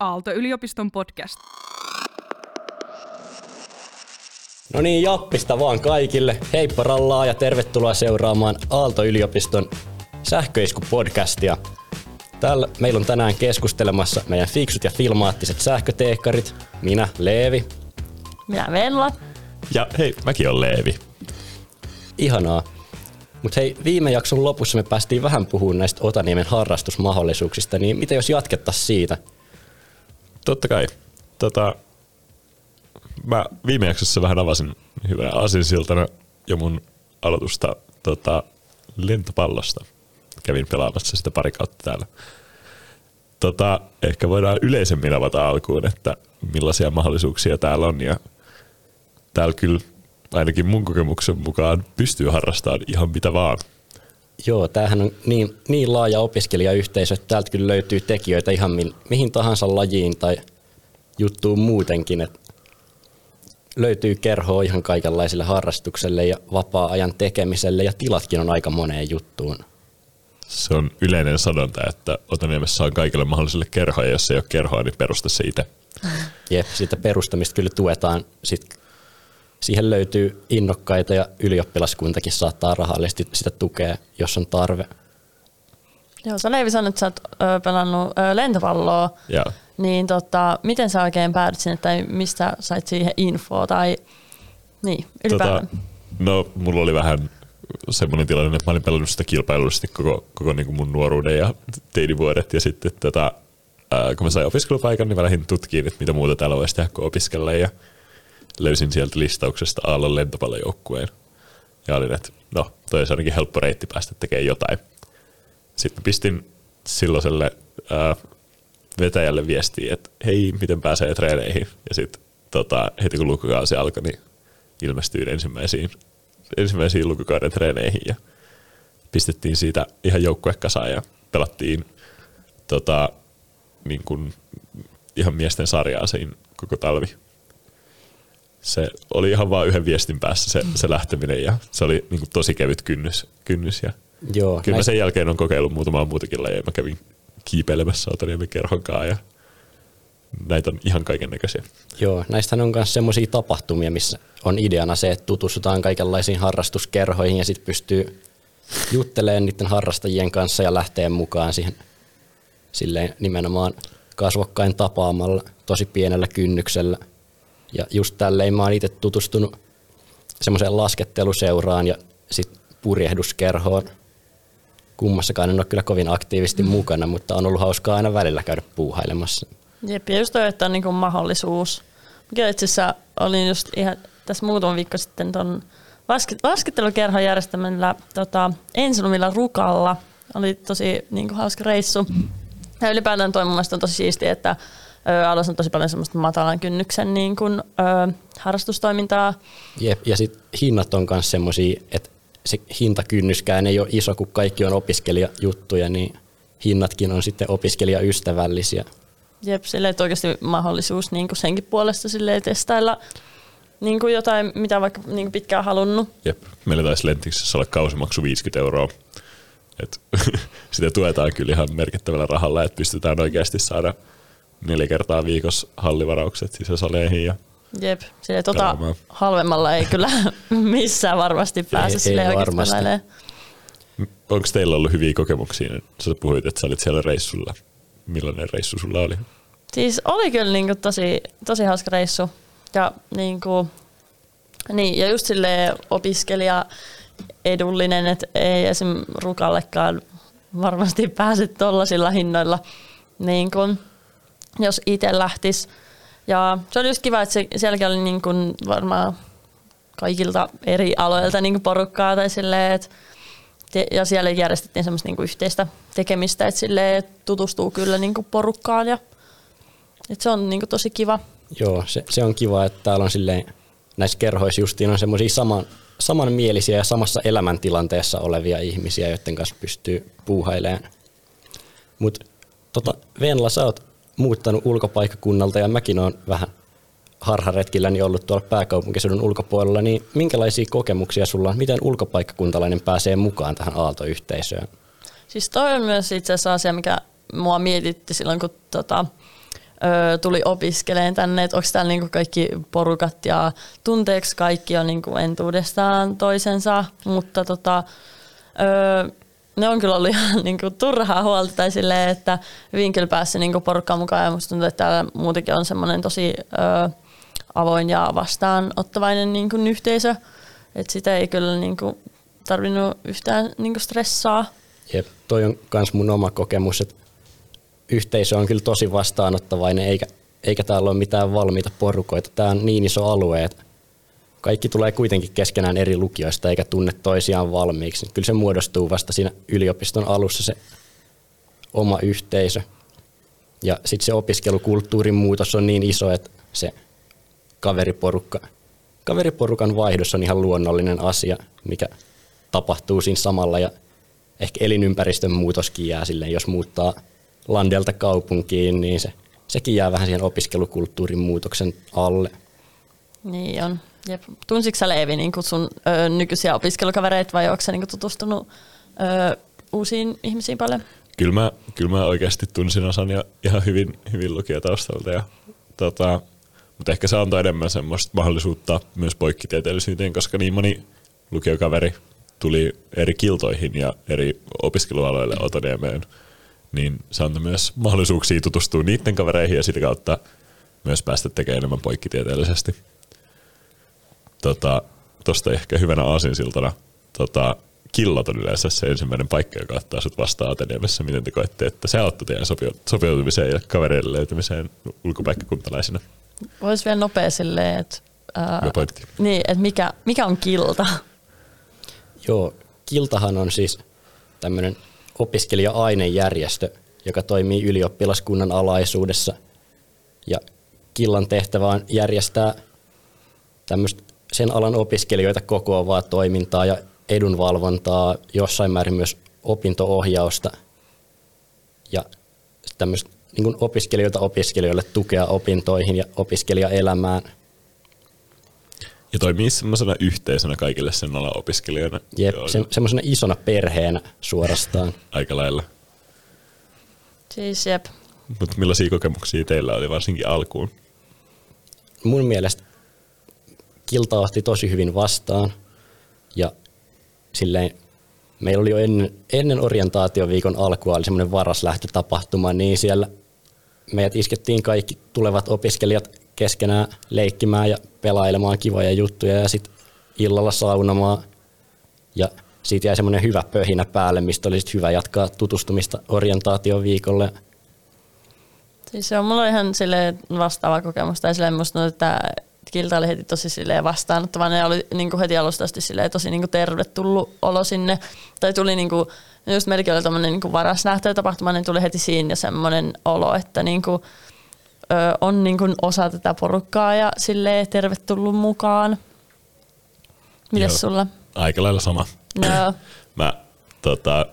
Aalto-yliopiston podcast. No niin, jappista vaan kaikille. Heippa rallaa ja tervetuloa seuraamaan Aalto-yliopiston sähköisku-podcastia. Täällä meillä on tänään keskustelemassa meidän fiksut ja filmaattiset sähköteekkarit. Minä, Leevi. Minä Venla. Ja hei, mäkin olen Leevi. Ihanaa. Mutta hei, viime jakson lopussa me päästiin vähän puhumaan näistä Otaniemen harrastusmahdollisuuksista, niin mitä jos jatkettaisiin siitä? Totta kai. Tota, mä viime jaksossa vähän avasin hyvänä asinsiltana jo mun aloitusta tota, lentopallosta. Kävin pelaamassa sitä pari kautta täällä. Tota, ehkä voidaan yleisemmin avata alkuun, että millaisia mahdollisuuksia täällä on. Ja täällä kyllä ainakin mun kokemuksen mukaan pystyy harrastamaan ihan mitä vaan. Joo, tämähän on niin, niin laaja opiskelijayhteisö, että täältä kyllä löytyy tekijöitä ihan mi, mihin tahansa lajiin tai juttuun muutenkin. Että löytyy kerhoa ihan kaikenlaisille harrastukselle ja vapaa-ajan tekemiselle ja tilatkin on aika moneen juttuun. Se on yleinen sanonta, että Otaniemessä on kaikille mahdollisille kerhoja, jos ei ole kerhoa, niin perusta se itse. Jep, sitä perustamista kyllä tuetaan. Sitten siihen löytyy innokkaita ja ylioppilaskuntakin saattaa rahallisesti sitä tukea, jos on tarve. Joo, sä Leivi sanoit, että sä oot ö, pelannut ö, lentopalloa, Ja niin tota, miten sä oikein päädyt sinne, tai mistä sait siihen infoa, tai niin, ylipäätään. Tota, no, mulla oli vähän semmoinen tilanne, että mä olin pelannut sitä kilpailullisesti koko, koko niin kuin mun nuoruuden ja teinivuodet. Ja sitten tota, ää, kun mä sain opiskelupaikan, niin mä lähdin tutkiin, että mitä muuta täällä voisi tehdä kuin opiskella. Ja löysin sieltä listauksesta Aallon lentopallojoukkueen. Ja olin, että no, toi olisi ainakin helppo reitti päästä tekemään jotain. Sitten pistin silloiselle ää, vetäjälle viestiä, että hei, miten pääsee treeneihin. Ja sitten tota, heti kun lukukausi alkoi, niin ilmestyin ensimmäisiin, ensimmäisiin lukukauden treeneihin ja pistettiin siitä ihan joukkuekasaan ja pelattiin tota, niin kuin ihan miesten sarjaa siinä koko talvi. Se oli ihan vain yhden viestin päässä se, se lähteminen ja se oli niin kuin tosi kevyt kynnys. kynnys ja Joo, Kyllä mä näistä- sen jälkeen on kokeillut muutamaa muutakin lajia. Mä kävin kiipeilemässä Otaniemen kerhonkaan ja näitä on ihan kaiken näköisiä. Joo, näistähän on myös semmoisia tapahtumia, missä on ideana se, että tutustutaan kaikenlaisiin harrastuskerhoihin ja sitten pystyy juttelemaan niiden harrastajien kanssa ja lähtee mukaan siihen silleen nimenomaan kasvokkain tapaamalla tosi pienellä kynnyksellä. Ja just tälleen mä oon itse tutustunut semmoiseen lasketteluseuraan ja sitten purjehduskerhoon. Kummassakaan en ole kyllä kovin aktiivisesti mukana, mutta on ollut hauskaa aina välillä käydä puuhailemassa. Jep, ja just toi, että on niinku mahdollisuus. Mikä itse asiassa olin just ihan tässä muutama viikko sitten ton lasket- laskettelukerhon järjestämällä tota, ensilumilla Rukalla. Oli tosi niinku, hauska reissu. Ja ylipäätään toi mun mielestä on tosi siistiä, että alussa on tosi paljon semmoista matalan kynnyksen niin kuin, ö, harrastustoimintaa. Jep, ja sitten hinnat on myös semmoisia, että se hintakynnyskään ei ole iso, kun kaikki on opiskelijajuttuja, niin hinnatkin on sitten opiskelijaystävällisiä. Jep, silleen, että oikeasti mahdollisuus niin kuin senkin puolesta silleen, testailla niin kuin jotain, mitä vaikka niin kuin pitkään halunnut. Jep. Meillä taisi Lentiksessä olla kausimaksu 50 euroa. Et, sitä tuetaan kyllä ihan merkittävällä rahalla, että pystytään oikeasti saada neljä kertaa viikossa hallivaraukset sisäsaleihin. Ja Jep, silleen, tota halvemmalla ei kyllä missään varmasti pääse Ei- silleen ei varmasti. onko teillä ollut hyviä kokemuksia? Sä puhuit, että sä olit siellä reissulla. Millainen reissu sulla oli? Siis oli kyllä niin kuin tosi, tosi hauska reissu. Ja, niin kuin, niin, ja just silleen opiskelija edullinen, että ei esim. rukallekaan varmasti pääse tollasilla hinnoilla, niin kuin, jos itse lähtisi. Ja se oli just kiva, että se, sielläkin oli niin kuin varmaan kaikilta eri aloilta niin kuin porukkaa tai silleen, että ja siellä järjestettiin semmoista niinku yhteistä tekemistä, että silleen tutustuu kyllä niinku porukkaan ja et se on niinku tosi kiva. Joo, se, se on kiva, että täällä on silleen, näissä kerhoissa justiin on semmoisia saman, samanmielisiä ja samassa elämäntilanteessa olevia ihmisiä, joiden kanssa pystyy puuhailemaan. Mutta tota, Venla, sä oot muuttanut ulkopaikkakunnalta ja mäkin oon vähän harharetkilläni ollut tuolla pääkaupunkiseudun ulkopuolella, niin minkälaisia kokemuksia sulla on? Miten ulkopaikkakuntalainen pääsee mukaan tähän aaltoyhteisöön? Siis toi on myös itse asiassa asia, mikä mua mietitti silloin, kun tota, ö, tuli opiskeleen tänne, että onko täällä niinku kaikki porukat ja tunteeko kaikki on niinku entuudestaan toisensa, mutta tota, ö, ne on kyllä ollut ihan niinku turhaa huolta tai silleen, että hyvin kyllä päässyt niinku porukkaan mukaan ja musta tuntuu, että täällä muutenkin on semmoinen tosi ö, avoin ja vastaanottavainen niinku yhteisö, että sitä ei kyllä niinku tarvinnut yhtään niinku stressaa. Jep, toi on myös mun oma kokemus, että yhteisö on kyllä tosi vastaanottavainen, eikä, eikä täällä ole mitään valmiita porukoita. Tämä on niin iso alue, että kaikki tulee kuitenkin keskenään eri lukioista eikä tunne toisiaan valmiiksi. Kyllä se muodostuu vasta siinä yliopiston alussa se oma yhteisö. Ja sitten se opiskelukulttuurin muutos on niin iso, että se kaveriporukka, kaveriporukan vaihdos on ihan luonnollinen asia, mikä tapahtuu siinä samalla. Ja ehkä elinympäristön muutoskin jää silleen, jos muuttaa landelta kaupunkiin, niin se, sekin jää vähän siihen opiskelukulttuurin muutoksen alle. Niin on. Jep. Tunsitko sä Leevi niin sun ö, nykyisiä opiskelukavereita vai onko sä niin tutustunut ö, uusiin ihmisiin paljon? Kyllä mä, kyllä mä oikeasti tunsin osan ja ihan hyvin, hyvin lukiotaustalta. Ja, tota, mutta ehkä se antoi enemmän semmoista mahdollisuutta myös poikkitieteellisyyteen, koska niin moni lukiokaveri tuli eri kiltoihin ja eri opiskelualoille Otoniemeen, niin se antoi myös mahdollisuuksia tutustua niiden kavereihin ja sitä kautta myös päästä tekemään enemmän poikkitieteellisesti. Tota, tosta ehkä hyvänä aasinsiltana tota, killat on yleensä se ensimmäinen paikka, joka ottaa sut vastaan Ateniemessa. Miten te koette, että se auttoi teidän sopeutumiseen ja kavereiden löytymiseen ulkopaikkakuntalaisina? Voisi vielä nopea silleen, että, ää, niin, että mikä, mikä on kilta? Joo, Kiltahan on siis tämmöinen opiskelija-ainejärjestö, joka toimii ylioppilaskunnan alaisuudessa. Ja Killan tehtävä on järjestää tämmöistä sen alan opiskelijoita kokoavaa toimintaa ja edunvalvontaa, jossain määrin myös opintoohjausta ja tämmöistä niin opiskelijoilta opiskelijoille tukea opintoihin ja opiskelijaelämään. Ja toimii semmoisena yhteisönä kaikille sen alan opiskelijoina. Jep, se, semmoisena isona perheenä suorastaan. Aika lailla. Siis jep. Mutta millaisia kokemuksia teillä oli varsinkin alkuun? Mun mielestä Kilta otti tosi hyvin vastaan ja silleen meillä oli jo ennen, ennen orientaatioviikon alkua oli semmoinen varas lähtötapahtuma, niin siellä meidät iskettiin kaikki tulevat opiskelijat keskenään leikkimään ja pelailemaan kivoja juttuja ja sitten illalla saunomaan. Ja siitä jäi semmoinen hyvä pöhinä päälle, mistä oli sit hyvä jatkaa tutustumista orientaatioviikolle. Siis se on mulla ihan sille vastaava kokemus. Tai silleen musta että Kilta oli heti tosi silleen vastaanottava. Ne oli niin kuin heti alusta asti silleen tosi niin kuin tervetullut olo sinne. Tai tuli niin kuin, just melkein oli tämmöinen niin varas tapahtuma, niin tuli heti siinä semmoinen olo, että niin kuin, ö, on niin kuin osa tätä porukkaa ja silleen tervetullut mukaan. Mites sulla? Aika lailla sama. No. Mä tota,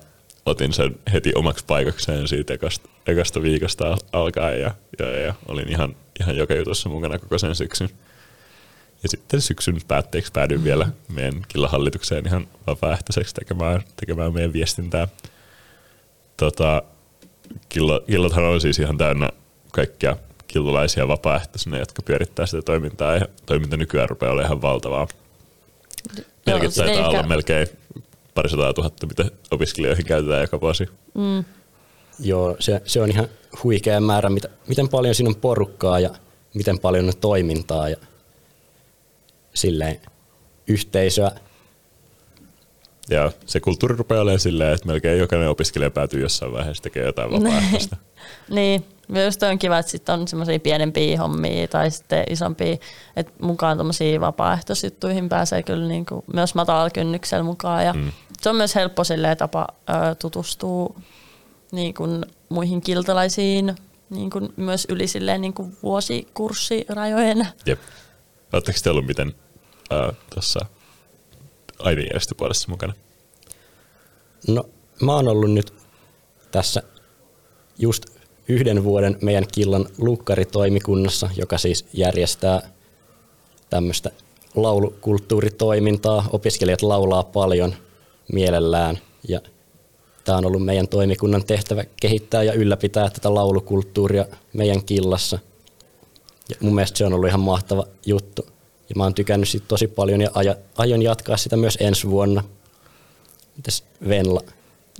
otin sen heti omaksi paikakseen siitä ekasta, ekasta viikosta alkaen ja, ja, ja olin ihan, ihan joka jutussa mukana koko sen syksyn. Ja sitten syksyn päätteeksi päädyin vielä meidän killahallitukseen ihan vapaaehtoiseksi tekemään, tekemään meidän viestintää. Tota, killo, killothan on siis ihan täynnä kaikkia killolaisia vapaaehtoisina, jotka pyörittää sitä toimintaa ja toiminta nykyään rupeaa olemaan ihan valtavaa. Melkein taitaa eikä... olla melkein parisataa tuhatta, mitä opiskelijoihin käytetään joka vuosi. Mm. Joo, se, se on ihan huikea määrä, mitä, miten paljon siinä on porukkaa ja miten paljon on toimintaa. Ja silleen yhteisöä. Ja se kulttuuri rupeaa olemaan silleen, että melkein jokainen opiskelija päätyy jossain vaiheessa tekemään jotain vapaaehtoista. niin, myös on kiva, että sitten on semmoisia pienempiä hommia tai sitten isompia, että mukaan tuommoisiin vapaaehtoisjuttuihin pääsee kyllä niin kuin myös matalalla kynnyksellä mukaan. Ja mm. Se on myös helppo tapa ö, tutustua niin kuin muihin kiltalaisiin niin kuin myös yli silleen niin kuin vuosikurssirajojen. Jep. Oletteko te ollut miten tuossa ainejärjestöpuolessa mukana? No, mä oon ollut nyt tässä just yhden vuoden meidän killan lukkaritoimikunnassa, joka siis järjestää tämmöistä laulukulttuuritoimintaa. Opiskelijat laulaa paljon mielellään ja tämä on ollut meidän toimikunnan tehtävä kehittää ja ylläpitää tätä laulukulttuuria meidän killassa. Ja mun mielestä se on ollut ihan mahtava juttu. Ja mä oon tykännyt siitä tosi paljon ja aion jatkaa sitä myös ensi vuonna. Mitäs Venla?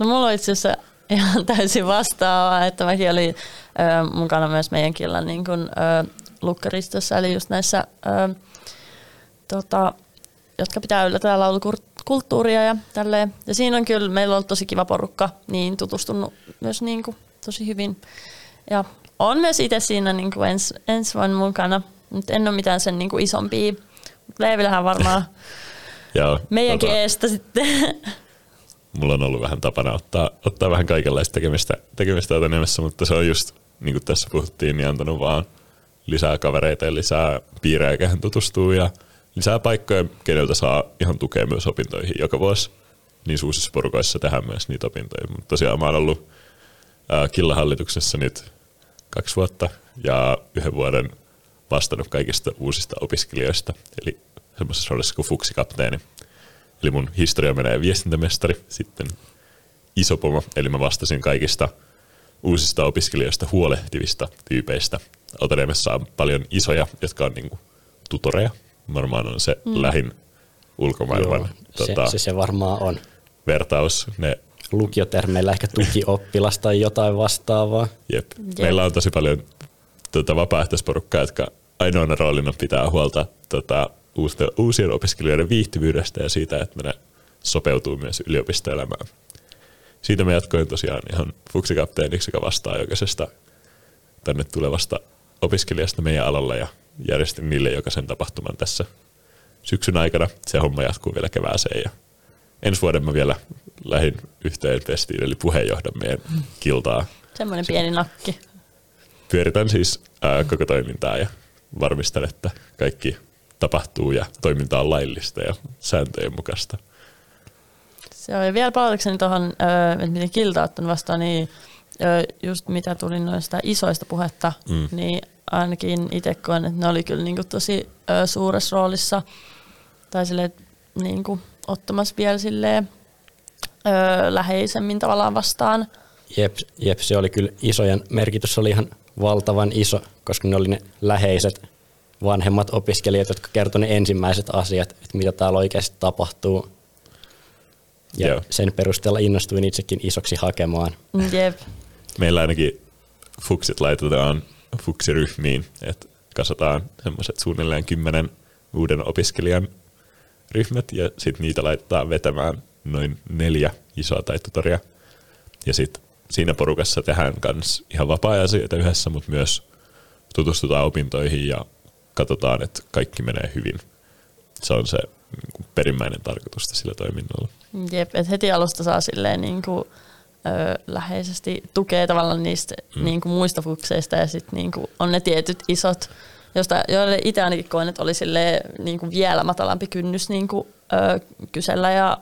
No mulla on itse asiassa ihan täysin vastaava, että mäkin olin ö, mukana myös meidän killan niin kun, ö, lukkaristossa, eli just näissä, ö, tota, jotka pitää yllätää laulukulttuuria ja tälleen. Ja siinä on kyllä, meillä on tosi kiva porukka, niin tutustunut myös niin kuin, tosi hyvin. Ja on myös itse siinä niin kuin ens, ensi vuonna mukana, mutta en ole mitään sen niin kuin isompia. Leevillähän varmaan Joo, meidänkin tota, eestä sitten. mulla on ollut vähän tapana ottaa, ottaa vähän kaikenlaista tekemistä, tekemistä etenemässä, mutta se on just, niin kuin tässä puhuttiin, niin antanut vaan lisää kavereita ja lisää piirejä, kehen tutustuu ja lisää paikkoja, keneltä saa ihan tukea myös opintoihin joka vuosi. Niin uusissa porukoissa tehdään myös niitä opintoja. Mutta tosiaan mä oon ollut ää, Killa-hallituksessa nyt kaksi vuotta ja yhden vuoden vastannut kaikista uusista opiskelijoista, eli semmoisessa roolissa kuin fuksikapteeni. Eli mun historia menee viestintämestari, sitten isopomo, eli mä vastasin kaikista uusista opiskelijoista huolehtivista tyypeistä. Otanemessa on paljon isoja, jotka on niinku tutoreja. Varmaan on se mm. lähin ulkomaailman Joo, tota, se, se, se varmaan on. vertaus. Ne, Lukiotermeillä ehkä tukioppilas tai jotain vastaavaa. jep. Meillä on tosi paljon tota, vapaaehtoisporukkaa, jotka ainoana roolina pitää huolta tota, uusien, uusien opiskelijoiden viihtyvyydestä ja siitä, että ne sopeutuu myös yliopistoelämään. Siitä me jatkoin tosiaan ihan fuksikapteeniksi, joka vastaa jokaisesta tänne tulevasta opiskelijasta meidän alalla ja järjestin niille jokaisen tapahtuman tässä syksyn aikana. Se homma jatkuu vielä kevääseen ja ensi vuoden mä vielä lähdin yhteen festiin, eli puheenjohdan meidän kiltaa. Semmoinen pieni nakki. Pyöritän siis ää, koko toimintaa ja varmistan, että kaikki tapahtuu ja toiminta on laillista ja sääntöjen mukaista. Se on ja vielä palautukseni tuohon, että miten Kilta on ottanut vastaan, niin just mitä tuli noista isoista puhetta, Mm. niin ainakin itse koen, että ne oli kyllä niinku tosi suuressa roolissa tai silleen, niinku, ottamassa vielä silleen, läheisemmin tavallaan vastaan. Jep, jep, se oli kyllä isojen merkitys oli ihan valtavan iso, koska ne oli ne läheiset vanhemmat opiskelijat, jotka kertoi ne ensimmäiset asiat, että mitä täällä oikeasti tapahtuu. Ja Joo. sen perusteella innostuin itsekin isoksi hakemaan. Jep. Meillä ainakin fuksit laitetaan fuksiryhmiin, että kasataan semmoiset suunnilleen kymmenen uuden opiskelijan ryhmät ja sitten niitä laitetaan vetämään noin neljä isoa taitotoria. Ja sitten siinä porukassa tehdään myös ihan vapaa-ajasioita yhdessä, mutta myös tutustutaan opintoihin ja katsotaan, että kaikki menee hyvin. Se on se niin kuin perimmäinen tarkoitus sillä toiminnalla. Jep, että heti alusta saa silleen niin kuin, ö, läheisesti tukea tavallaan niistä Mm. niin kuin muista fukseista ja sitten niin kuin on ne tietyt isot, josta, joille itse ainakin koen, että oli silleen, niin kuin vielä matalampi kynnys niin kuin, ö, kysellä ja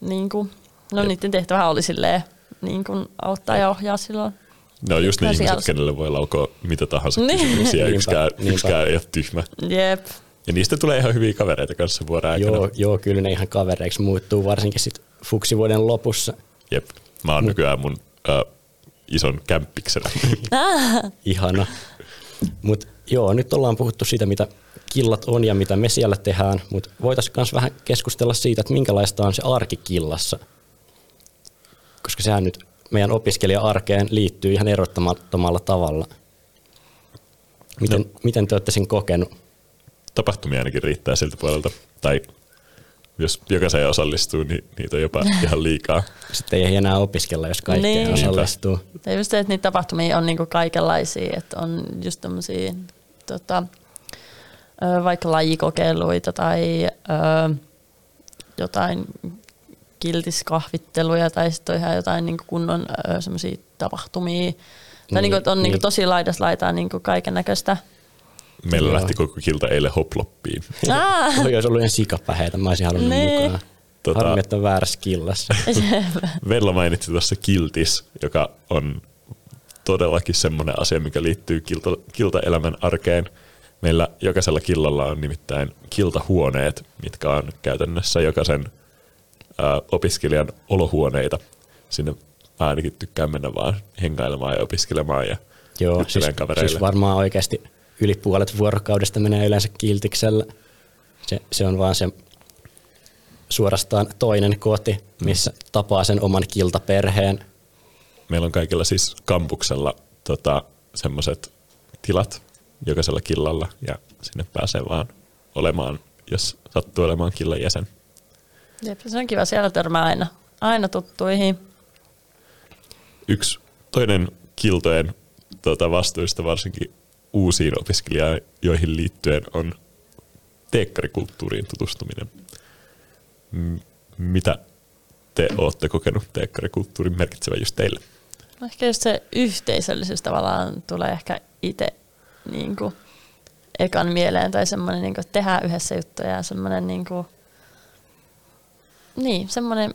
niin kuin, no Jep. niiden tehtävä oli silleen, niin kuin auttaa ja ohjaa silloin. Ne on just ne Tosi ihmiset, kenelle voi laukoa mitä tahansa Niin. kysymyksiä. Yksikään, yksikään ei ole tyhmä. Jep, Ja niistä tulee ihan hyviä kavereita kanssa vuoden aikana. Joo, joo, kyllä ne ihan kavereiksi muuttuu, varsinkin sit fuksivuoden lopussa. Jep. Mä oon nykyään mun ö, ison kämppiksenä. Ihana. Mutta joo, nyt ollaan puhuttu siitä, mitä killat on ja mitä me siellä tehdään, mutta voitaisiin myös vähän keskustella siitä, että minkälaista on se arki killassa. Koska sehän nyt meidän opiskelija-arkeen liittyy ihan erottamattomalla tavalla. Miten, no. miten te olette sen kokenut? Tapahtumia ainakin riittää siltä puolelta. Tai jos jokaiseen osallistuu, niin niitä on jopa ihan liikaa. Sitten ei enää opiskella, jos kaikkeen Niin. osallistuu. Ja just se, että niitä tapahtumia on niinku kaikenlaisia, että on just tämmöisiä tota, vaikka lajikokeiluita tai ö, jotain kiltiskahvitteluja tai sitten on ihan jotain niinku kunnon semmoisia tapahtumia. Tai Niin, niinku, että on niinku niin. tosi laidas laitaa niinku kaiken näköistä. Meillä lähti koko kilta eilen hoploppiin. Ah, Toi olisi ollut ihan sikapäheitä, mä olisin halunnut Niin. mukaan. Tota- Harmi, että on väärässä killassa. Vella mainitsi tuossa kiltis, joka on todellakin semmoinen asia, mikä liittyy kilta, kiltaelämän arkeen. Meillä jokaisella killalla on nimittäin kiltahuoneet, mitkä on käytännössä jokaisen ää, opiskelijan olohuoneita. sinne mä ainakin tykkään mennä vaan hengailemaan ja opiskelemaan ja Joo, siis, kavereille. siis varmaan oikeasti yli puolet vuorokaudesta menee yleensä kiltiksellä. Se, se on vaan se suorastaan toinen koti, missä mm. tapaa sen oman kiltaperheen. Meillä on kaikilla siis kampuksella tota, semmoiset tilat jokaisella killalla ja sinne pääsee vaan olemaan, jos sattuu olemaan killan jäsen. Jep, se on kiva, siellä törmää aina, aina tuttuihin. Yksi toinen kiltojen tota, vastuista varsinkin uusiin opiskelijoihin liittyen on teekkarikulttuuriin tutustuminen. M- mitä te olette kokenut teekkarikulttuurin merkitsevän just teille? Ehkä just se yhteisöllisyys tavallaan tulee ehkä itse niin kuin, ekan mieleen, tai semmoinen, niin kuin, tehdään yhdessä juttuja ja semmoinen, niin kuin, niin, semmoinen...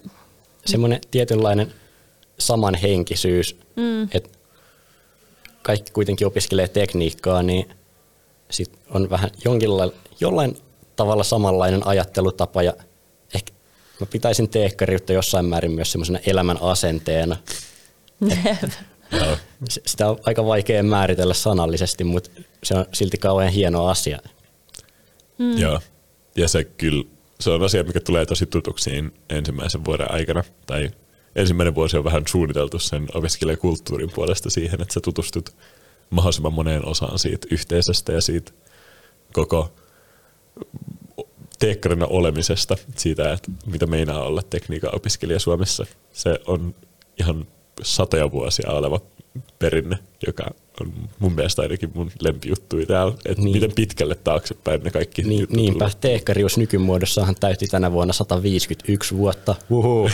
Semmoinen tietynlainen samanhenkisyys, mm. että kaikki kuitenkin opiskelee tekniikkaa, niin sit on vähän jonkinlailla, jollain tavalla samanlainen ajattelutapa ja ehkä mä pitäisin teekkariutta jossain määrin myös semmoisena elämän asenteena. Sitä on aika vaikea määritellä sanallisesti, mutta se on silti kauhean hieno asia. Mm. Joo, ja se kyllä, se on asia, mikä tulee tosi tutuksi ensimmäisen vuoden aikana, tai ensimmäinen vuosi on vähän suunniteltu sen opiskelijakulttuurin puolesta siihen, että sä tutustut mahdollisimman moneen osaan siitä yhteisöstä ja siitä koko teekkarina olemisesta, siitä, että mitä meinaa olla tekniikan opiskelija Suomessa. Se on ihan satoja vuosia oleva perinne, joka on mun mielestä ainakin mun lempijuttui täällä, että niin. miten pitkälle taaksepäin ne kaikki niin, Niinpä, teekkarius nykymuodossahan täytti tänä vuonna 151 vuotta. Uhu.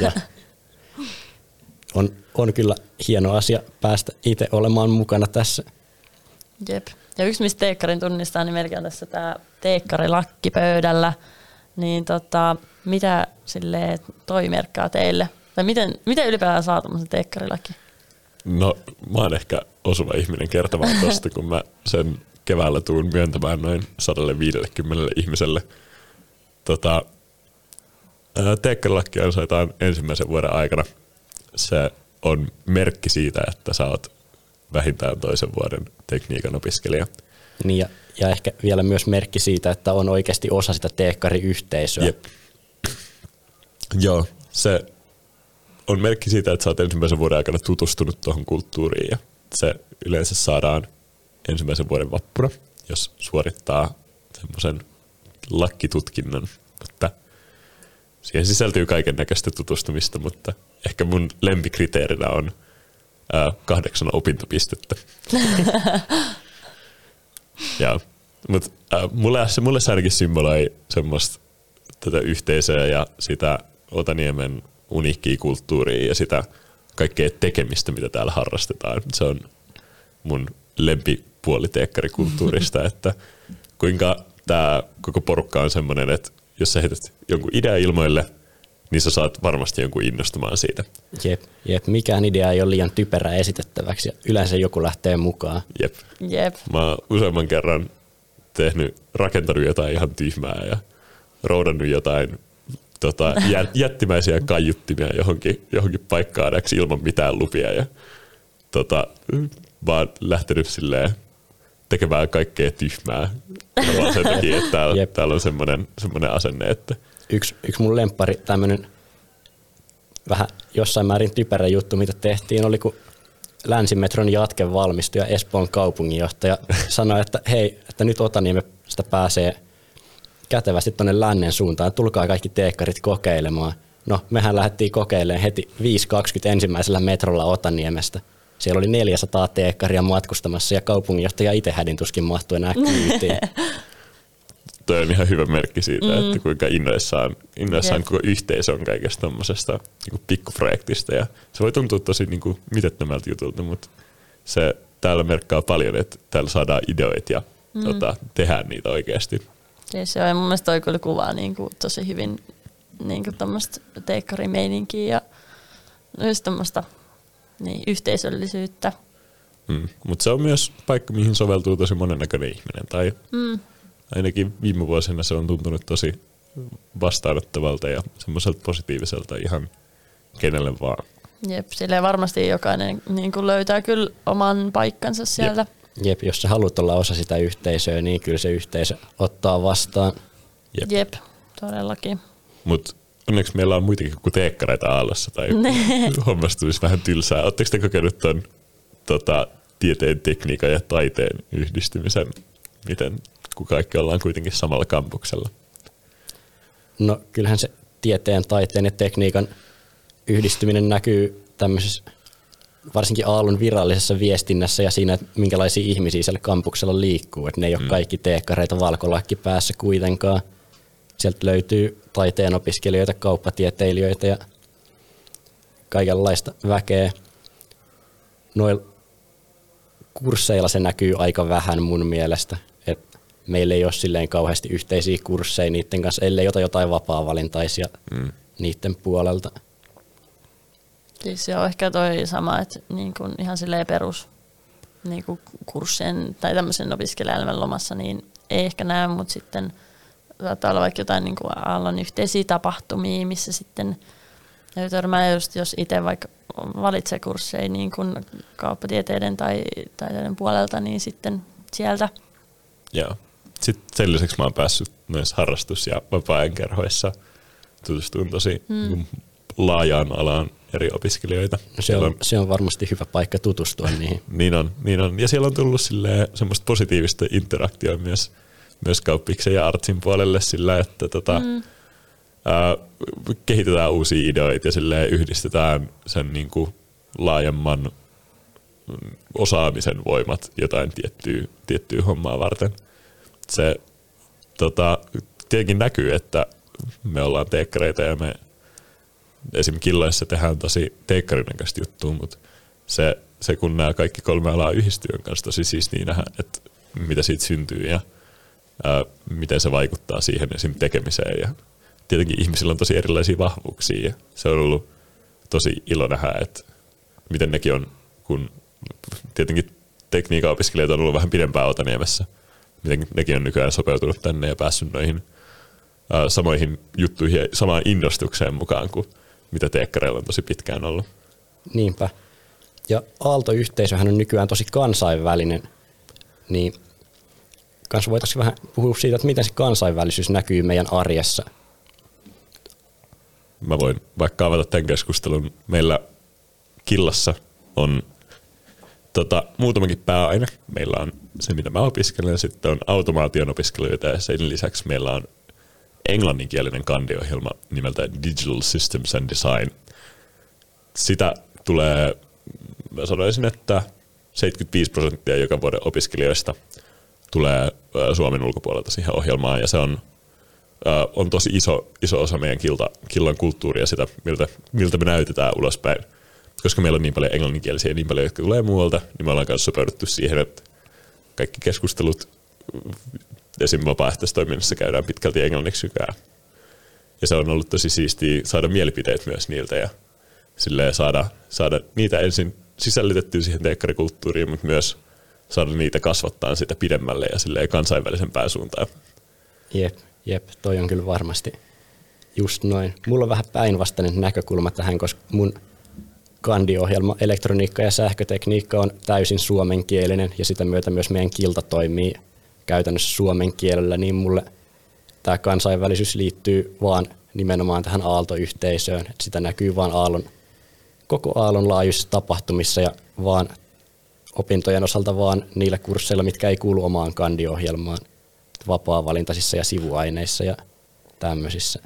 ja on, on kyllä hieno asia päästä itse olemaan mukana tässä. Jep. Ja yksi, mistä teekkarin tunnistaa, niin melkein tässä tämä teekkarilakki pöydällä. Niin tota, mitä sille toi merkkaa teille? Tai miten, miten ylipäätään saa tämmöisen teekkarilaki? No mä oon ehkä osuva ihminen kertomaan tosta, kun mä sen keväällä tuun myöntämään noin 150 ihmiselle. Tota, teekkarilakki ansaitaan ensimmäisen vuoden aikana. Se on merkki siitä, että sä oot vähintään toisen vuoden tekniikan opiskelija. Niin ja, ja ehkä vielä myös merkki siitä, että on oikeasti osa sitä teekkariyhteisöä. Jep. Joo, se on merkki siitä, että sä oot ensimmäisen vuoden aikana tutustunut tuohon kulttuuriin ja se yleensä saadaan ensimmäisen vuoden vappuna, jos suorittaa semmoisen lakkitutkinnon. Mutta siihen sisältyy kaiken näköistä tutustumista, mutta ehkä mun lempikriteerinä on ää, kahdeksan opintopistettä. ja, mutta ää, mulle, se, mulle se ainakin symboloi semmoista tätä yhteisöä ja sitä Otaniemen uniikkiä kulttuuria ja sitä kaikkea tekemistä, mitä täällä harrastetaan. Se on mun lempipuoli teekkarikulttuurista, että kuinka tämä koko porukka on semmoinen, että jos sä heität jonkun idea ilmoille, niin sä saat varmasti jonkun innostumaan siitä. Jep, jep. mikään idea ei ole liian typerä esitettäväksi ja yleensä joku lähtee mukaan. Jep. Jep. Mä oon useamman kerran tehnyt, rakentanut jotain ihan tyhmää ja roudannut jotain tota, jättimäisiä kaiuttimia johonkin, johonkin paikkaan ilman mitään lupia ja tota, vaan lähtenyt silleen tekemään kaikkea tyhmää. Vaan sen takia, että täällä, täällä on semmoinen, semmoinen asenne, että... Yksi, yksi mun lemppari tämmöinen vähän jossain määrin typerä juttu, mitä tehtiin, oli kun Länsimetron jatke valmistui ja Espoon kaupunginjohtaja sanoi, että hei, että nyt Otaniemestä pääsee kätevästi tuonne lännen suuntaan, tulkaa kaikki teekkarit kokeilemaan. No, mehän lähdettiin kokeilemaan heti 5.20 ensimmäisellä metrolla Otaniemestä. Siellä oli 400 teekkaria matkustamassa ja kaupunginjohtaja itse hädin tuskin mahtui enää kyytiin. Toi on ihan hyvä merkki siitä, mm. että kuinka innoissaan, innoissaan koko yhteisö on kaikesta tuommoisesta niin pikkuprojektista. Ja se voi tuntua tosi niin kuin mitettömältä jutulta, mutta se täällä merkkaa paljon, että täällä saadaan ideoita ja mm. tota, tehdään niitä oikeasti. Ja se on mun mielestä toi kyllä kuvaa niin kuin tosi hyvin niin kuin teekkarimeininkiä ja myös tämmöistä niin, yhteisöllisyyttä. Mm. Mutta se on myös paikka, mihin soveltuu tosi monennäköinen ihminen. Tai mm. ainakin viime vuosina se on tuntunut tosi vastaanottavalta ja semmoiselta positiiviselta ihan kenelle vaan. Jep, silleen varmasti jokainen niin kuin löytää kyllä oman paikkansa sieltä. Jep, jos sä haluat olla osa sitä yhteisöä, niin kyllä se yhteisö ottaa vastaan. Jep. Jep, todellakin. Mutta onneksi meillä on muitakin kuin teekkareita aallossa tai hommasta tulisi vähän tylsää. Oletteko te kokenut ton tota, tieteen, tekniikan ja taiteen yhdistymisen, miten kun kaikki ollaan kuitenkin samalla kampuksella? No kyllähän se tieteen, taiteen ja tekniikan yhdistyminen näkyy tämmöisessä varsinkin Aallon virallisessa viestinnässä ja siinä, että minkälaisia ihmisiä siellä kampuksella liikkuu. Että ne ei ole kaikki teekkareita valkolakki päässä kuitenkaan. Sieltä löytyy taiteen opiskelijoita, kauppatieteilijöitä ja kaikenlaista väkeä. Noilla kursseilla se näkyy aika vähän mun mielestä. Et meillä ei ole silleen kauheasti yhteisiä kursseja niiden kanssa, ellei ota jotain vapaa-valintaisia mm. niiden puolelta. Siis on ehkä toi sama, että niin kun ihan silleen perus niin kuin kurssien tai tämmöisen opiskelijaelämän lomassa, niin ei ehkä näe, mutta sitten saattaa olla vaikka jotain niin kuin aallon yhteisiä tapahtumia, missä sitten törmää just, jos itse vaikka valitsee kursseja niin kuin kauppatieteiden tai taiteiden puolelta, niin sitten sieltä. Joo. Sitten sen lisäksi mä oon päässyt myös harrastus- ja vapaa-ajan kerhoissa tutustumaan tosi mm. laajaan alaan eri opiskelijoita. No se, on, on, se on varmasti hyvä paikka tutustua niihin. niin on, niin on. Ja siellä on tullut semmoista positiivista interaktioa myös, myös kauppiksen ja artsin puolelle sillä, että tota, mm. ää, kehitetään uusia ideoita ja sille yhdistetään sen niin kuin laajemman osaamisen voimat jotain tiettyä, tiettyä hommaa varten. Se tota, tietenkin näkyy, että me ollaan teekkareita ja me esim. killoissa tehdään tosi teikkarin näköistä juttua, mutta se, se, kun nämä kaikki kolme alaa yhdistyy on kanssa tosi siistiä nähdä, että mitä siitä syntyy ja ää, miten se vaikuttaa siihen esim. tekemiseen. Ja tietenkin ihmisillä on tosi erilaisia vahvuuksia ja se on ollut tosi ilo nähdä, että miten nekin on, kun tietenkin tekniikan opiskelijat on ollut vähän pidempään Otaniemessä, miten nekin on nykyään sopeutunut tänne ja päässyt noihin ää, samoihin juttuihin ja samaan innostukseen mukaan kuin mitä teekkareilla on tosi pitkään ollut. Niinpä. Ja Aalto-yhteisöhän on nykyään tosi kansainvälinen, niin kanssa voitaisiin vähän puhua siitä, että miten se kansainvälisyys näkyy meidän arjessa. Mä voin vaikka avata tämän keskustelun. Meillä Killassa on tota, muutamakin pääaine. Meillä on se, mitä mä opiskelen, sitten on automaation opiskelijoita ja sen lisäksi meillä on englanninkielinen kandiohjelma nimeltä Digital Systems and Design. Sitä tulee, mä sanoisin, että 75 prosenttia joka vuoden opiskelijoista tulee Suomen ulkopuolelta siihen ohjelmaan ja se on, on tosi iso, iso osa meidän kilta, killan kulttuuria sitä, miltä, miltä me näytetään ulospäin. Koska meillä on niin paljon englanninkielisiä ja niin paljon, jotka tulee muualta, niin me ollaan myös sopeuduttu siihen, että kaikki keskustelut esim. vapaaehtoistoiminnassa käydään pitkälti englanniksi ykään. Ja se on ollut tosi siistiä saada mielipiteet myös niiltä ja saada, saada niitä ensin sisällytettyä siihen teekkarikulttuuriin, mutta myös saada niitä kasvattaa sitä pidemmälle ja silleen kansainvälisen pääsuuntaan. Jep, jep, toi on kyllä varmasti just noin. Mulla on vähän päinvastainen näkökulma tähän, koska mun kandiohjelma elektroniikka ja sähkötekniikka on täysin suomenkielinen ja sitä myötä myös meidän kilta toimii käytännössä suomen kielellä, niin mulle tämä kansainvälisyys liittyy vaan nimenomaan tähän aaltoyhteisöön. Että sitä näkyy vaan aallon, koko aallon laajuisissa tapahtumissa ja vaan opintojen osalta vaan niillä kursseilla, mitkä ei kuulu omaan kandiohjelmaan, vapaa-valintaisissa ja sivuaineissa ja tämmöisissä.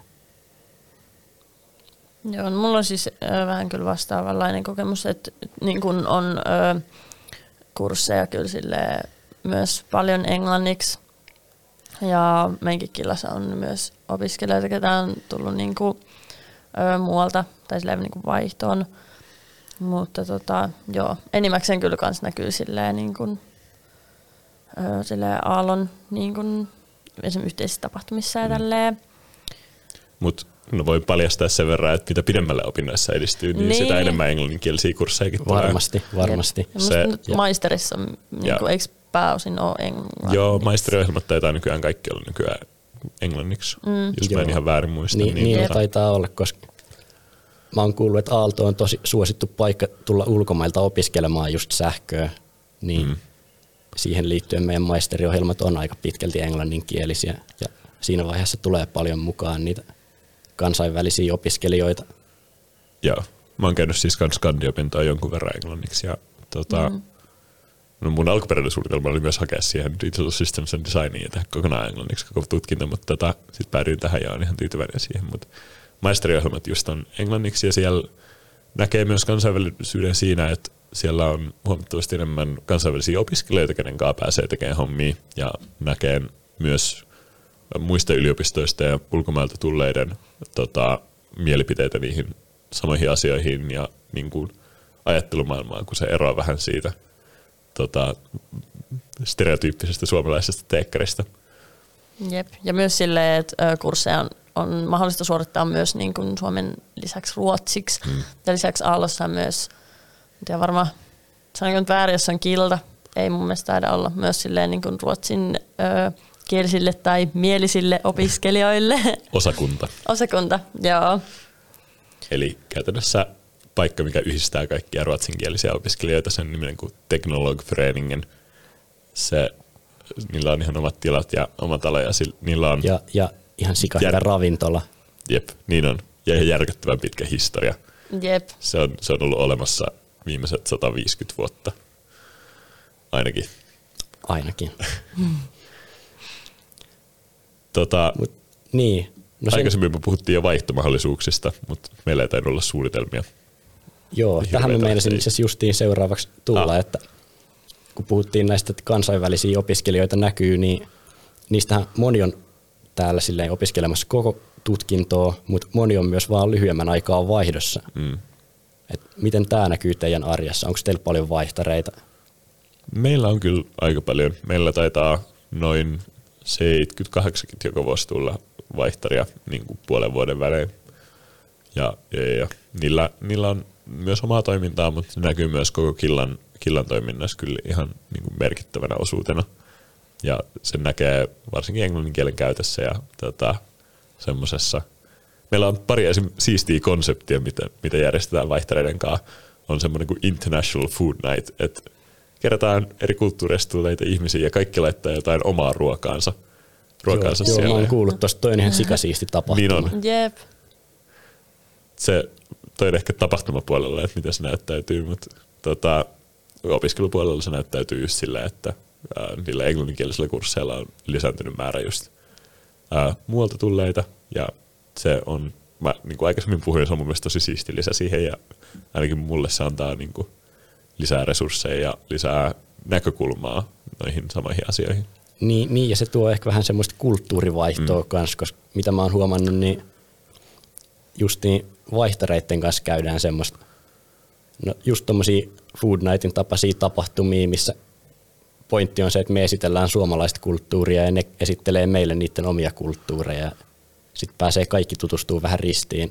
Joo, no mulla on siis äh, vähän kyllä vastaavanlainen kokemus, että niin kun on äh, kursseja kyllä silleen, myös paljon englanniksi. Ja meidänkin killassa on myös opiskelijoita, ketä on tullut niin kuin, ö, muualta tai silleen niin kuin vaihtoon. Mutta tota, joo, enimmäkseen kyllä kans näkyy silleen, niin kuin, ö, silleen aallon niin kuin, esimerkiksi yhteisissä tapahtumissa ja mm. tälleen. Mutta no voi paljastaa sen verran, että mitä pidemmälle opinnoissa edistyy, niin, niin. sitä enemmän englanninkielisiä kursseja Varmasti, varmasti. Ja, se, ja. maisterissa, niin kuin, eikö pääosin ole englanniksi. Joo, maisteriohjelmat taitaa nykyään kaikki olla nykyään englanniksi, mm. jos Joo. mä en ihan väärin muista. Niin, niin, niin taitaa olla, koska mä oon kuullut, että Aalto on tosi suosittu paikka tulla ulkomailta opiskelemaan just sähköä, niin mm. siihen liittyen meidän maisteriohjelmat on aika pitkälti englanninkielisiä ja siinä vaiheessa tulee paljon mukaan niitä kansainvälisiä opiskelijoita. Joo, mä oon käynyt siis kans jonkun verran englanniksi ja tota, mm. No mun alkuperäinen suunnitelma oli myös hakea siihen Digital Systems and Designiin ja tehdä kokonaan englanniksi koko tutkinto, mutta tota, sitten päädyin tähän ja on ihan tyytyväinen siihen, mutta maisteriohjelmat just on englanniksi ja siellä näkee myös kansainvälisyyden siinä, että siellä on huomattavasti enemmän kansainvälisiä opiskelijoita, kenen kanssa pääsee tekemään hommia ja näkee myös muista yliopistoista ja ulkomailta tulleiden tota, mielipiteitä niihin samoihin asioihin ja niin kuin ajattelumaailmaan, kun se eroaa vähän siitä tota, stereotyyppisestä suomalaisesta teekkarista. Jep, ja myös silleen, että kursseja on, on mahdollista suorittaa myös niin kuin Suomen lisäksi ruotsiksi. Mm. Ja lisäksi Aallossa on myös, en tiedä varmaan, sanonko nyt väärin, jos on kilda, ei mun mielestä taida olla, myös silleen niin kuin ruotsin ö, kielisille tai mielisille opiskelijoille. Osakunta. Osakunta, joo. Eli käytännössä paikka, mikä yhdistää kaikkia ruotsinkielisiä opiskelijoita, sen niminen kuin Teknologföreningen. Se, niillä on ihan omat tilat ja oma talo ja niillä on... Ja, ja ihan sika jär... ravintola. Jep, niin on. Ja ihan järkyttävän pitkä historia. Jep. Se on, se on ollut olemassa viimeiset 150 vuotta. Ainakin. Ainakin. tota, Mut, niin. No sen... Aikaisemmin me puhuttiin jo vaihtomahdollisuuksista, mutta meillä ei tainnut olla suunnitelmia. Joo, tähän me meinasin itse justiin seuraavaksi tulla, ah. että kun puhuttiin näistä, että kansainvälisiä opiskelijoita näkyy, niin niistähän moni on täällä silleen opiskelemassa koko tutkintoa, mutta moni on myös vaan lyhyemmän aikaa vaihdossa. Mm. Et miten tämä näkyy teidän arjessa? Onko teillä paljon vaihtareita? Meillä on kyllä aika paljon. Meillä taitaa noin 78 joka vuosi tulla vaihtaria niin kuin puolen vuoden välein. Ja, ja, ja niillä, niillä on myös omaa toimintaa, mutta se näkyy myös koko killan, killan toiminnassa kyllä ihan niin kuin merkittävänä osuutena. Ja se näkee varsinkin englannin kielen käytössä ja tota, semmoisessa. Meillä on pari esim. siistiä konseptia, mitä, mitä järjestetään vaihtareiden kanssa. On semmoinen kuin International Food Night, että kerätään eri kulttuureista tulleita ihmisiä ja kaikki laittaa jotain omaa ruokaansa – ruokaansa joo, siellä. Joo, mä oon kuullut tosta, toi on ihan sikasiisti tapahtuma. Niin on. Jep. Se, toi on ehkä tapahtumapuolella, että miten se näyttäytyy, mutta tota, opiskelupuolella se näyttäytyy just sillä, että ää, niillä englanninkielisillä kursseilla on lisääntynyt määrä just ää, muualta tulleita, ja se on, mä niin kuin aikaisemmin puhuin, se on mun mielestä tosi siisti lisä siihen, ja ainakin mulle se antaa niin kuin lisää resursseja ja lisää näkökulmaa noihin samoihin asioihin. Niin, niin, ja se tuo ehkä vähän semmoista kulttuurivaihtoa mm. kanssa, koska mitä mä oon huomannut, niin just niin vaihtareiden kanssa käydään semmoista, no just tommosia Food Nightin tapaisia tapahtumia, missä pointti on se, että me esitellään suomalaista kulttuuria ja ne esittelee meille niiden omia kulttuureja. Sitten pääsee kaikki tutustuu vähän ristiin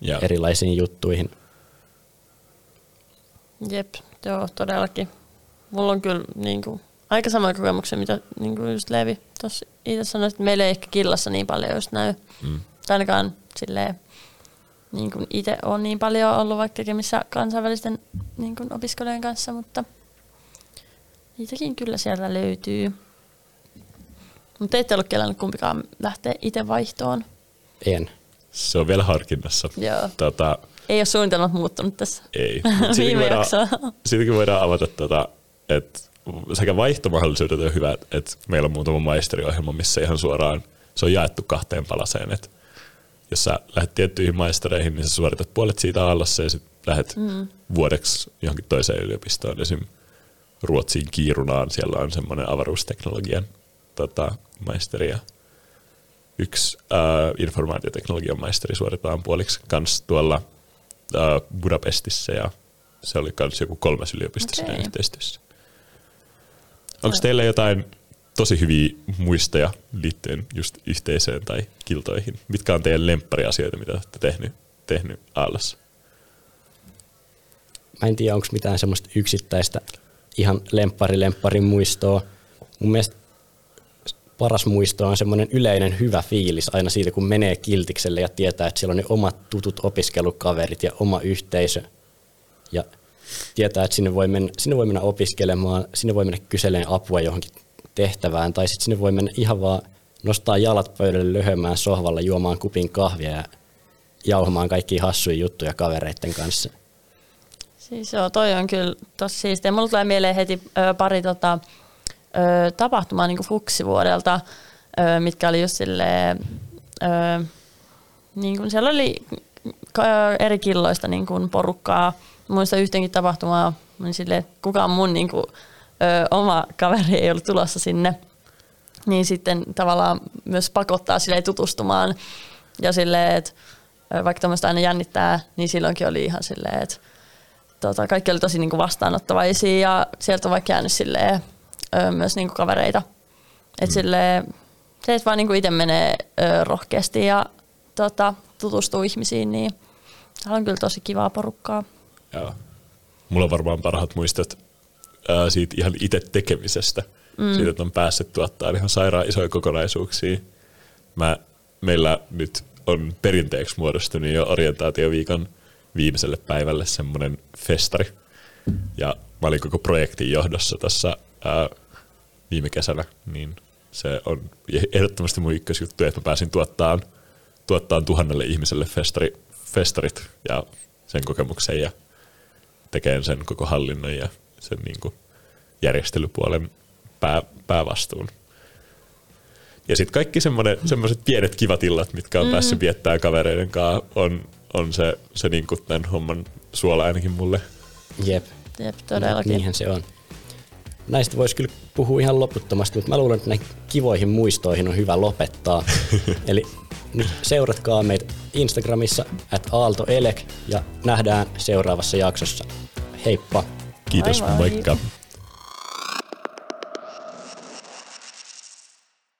ja. erilaisiin juttuihin. Jep, joo, todellakin. Mulla on kyllä niin kuin, aika sama kokemuksia, mitä niin kuin just Levi tuossa itse sanoi, että meillä ei ehkä killassa niin paljon just näy. Mm. Tai ainakaan silleen, niin kuin itse on niin paljon ollut vaikka tekemissä kansainvälisten niin kuin opiskelijoiden kanssa, mutta niitäkin kyllä sieltä löytyy. Mutta ette ollut kelannut kumpikaan lähteä itse vaihtoon. En. Se on vielä harkinnassa. Joo. Tota, ei ole suunnitelmat muuttunut tässä. Ei. Viime voidaan, siitäkin voidaan avata, tota, että sekä vaihtomahdollisuudet on hyvät, että meillä on muutama maisteriohjelma, missä ihan suoraan se on jaettu kahteen palaseen, että jos sä lähdet tiettyihin maistereihin, niin sä suoritat puolet siitä alassa ja sitten lähdet mm. vuodeksi johonkin toiseen yliopistoon, esim. Ruotsiin Kiirunaan, siellä on semmoinen avaruusteknologian tota, maisteri ja yksi äh, informaatioteknologian maisteri suoritetaan puoliksi kans tuolla äh, Budapestissa ja se oli kans joku kolmas yliopisto okay. yhteistyössä. Onko teillä jotain tosi hyviä muistoja liittyen just yhteisöön tai kiltoihin? Mitkä on teidän lemppariasioita, mitä olette tehnyt, tehnyt Aallossa? Mä en tiedä, onko mitään semmoista yksittäistä ihan lemppari muistoa. Mun mielestä paras muisto on semmoinen yleinen hyvä fiilis aina siitä, kun menee kiltikselle ja tietää, että siellä on ne omat tutut opiskelukaverit ja oma yhteisö. Ja tietää, että sinne voi mennä, sinne voi mennä opiskelemaan, sinne voi mennä kyselemään apua johonkin tehtävään, tai sitten sinne voi mennä ihan vaan nostaa jalat pöydälle löhömään sohvalla, juomaan kupin kahvia ja jauhamaan kaikki hassuja juttuja kavereiden kanssa. Siis joo, toi on kyllä tosi siistiä. Mulla tulee mieleen heti pari tota, tapahtumaa niin fuksivuodelta, mitkä oli just silleen, niin kuin siellä oli eri killoista niin kuin porukkaa. Muista yhtenkin tapahtumaa, niin silleen, kukaan mun niin kuin, ö, oma kaveri ei ollut tulossa sinne. Niin sitten tavallaan myös pakottaa sille tutustumaan. Ja silleen, että vaikka tämmöistä aina jännittää, niin silloinkin oli ihan silleen, että tota, kaikki oli tosi niin kuin vastaanottavaisia ja sieltä on vaikka jäänyt silleen, ö, myös niin kuin kavereita. Et mm. silleen, se, että vaan niin kuin itse menee ö, rohkeasti ja tota, tutustuu ihmisiin, niin täällä on kyllä tosi kivaa porukkaa. Joo. Mulla on varmaan parhaat muistot ää, siitä ihan itse tekemisestä. Mm. Siitä, että on päässyt tuottaa ihan sairaan isoja kokonaisuuksia. Mä, meillä nyt on perinteeksi muodostunut jo orientaatioviikon viimeiselle päivälle semmoinen festari. Ja mä olin koko projektin johdossa tässä ää, viime kesänä, niin se on ehdottomasti mun ykkösjuttu, että mä pääsin tuottaan, tuottaan tuhannelle ihmiselle festari, festarit ja sen kokemuksen ja tekemään sen koko hallinnon ja sen niin kuin järjestelypuolen pää, päävastuun. Ja sitten kaikki semmoiset pienet kivat illat, mitkä on mm. päässyt viettää kavereiden kanssa, on, on se, se niin kuin tämän homman suola ainakin mulle. Jep. Jep, todellakin. Niinhän se on. Näistä voisi kyllä puhua ihan loputtomasti, mutta mä luulen, että näihin kivoihin muistoihin on hyvä lopettaa. Eli nyt seuratkaa meitä Instagramissa at aaltoelek ja nähdään seuraavassa jaksossa. Heippa! Kiitos, bye. moikka!